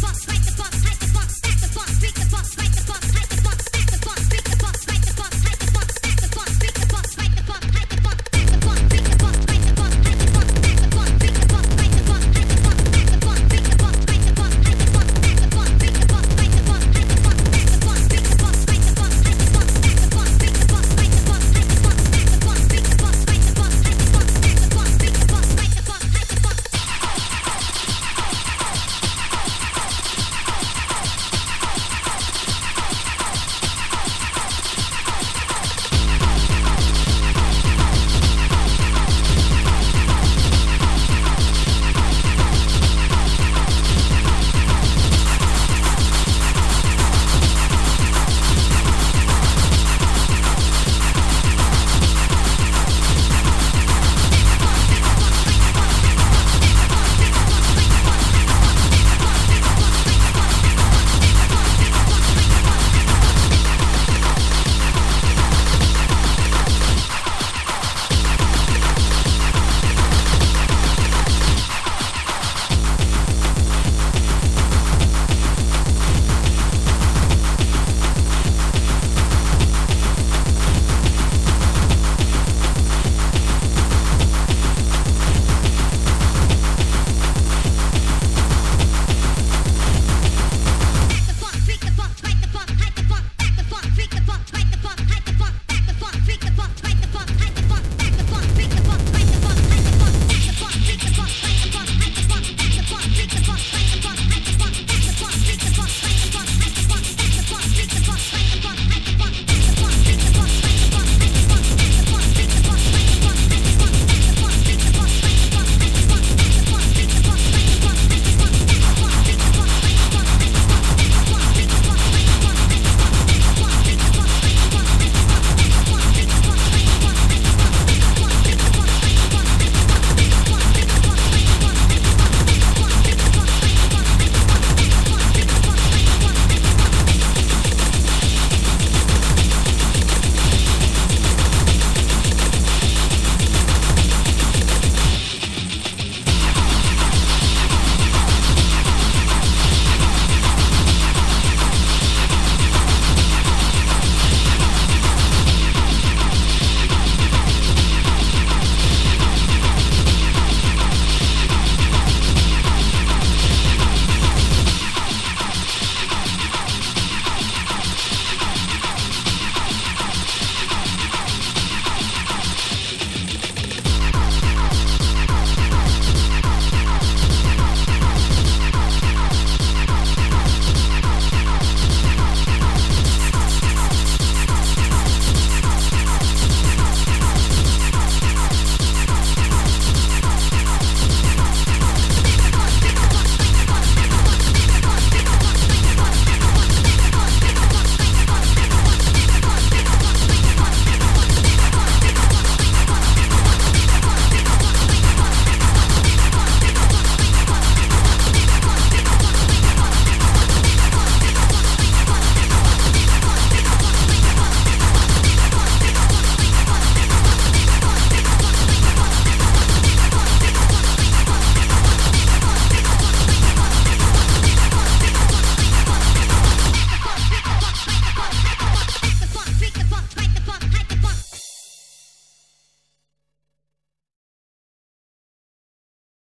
fuck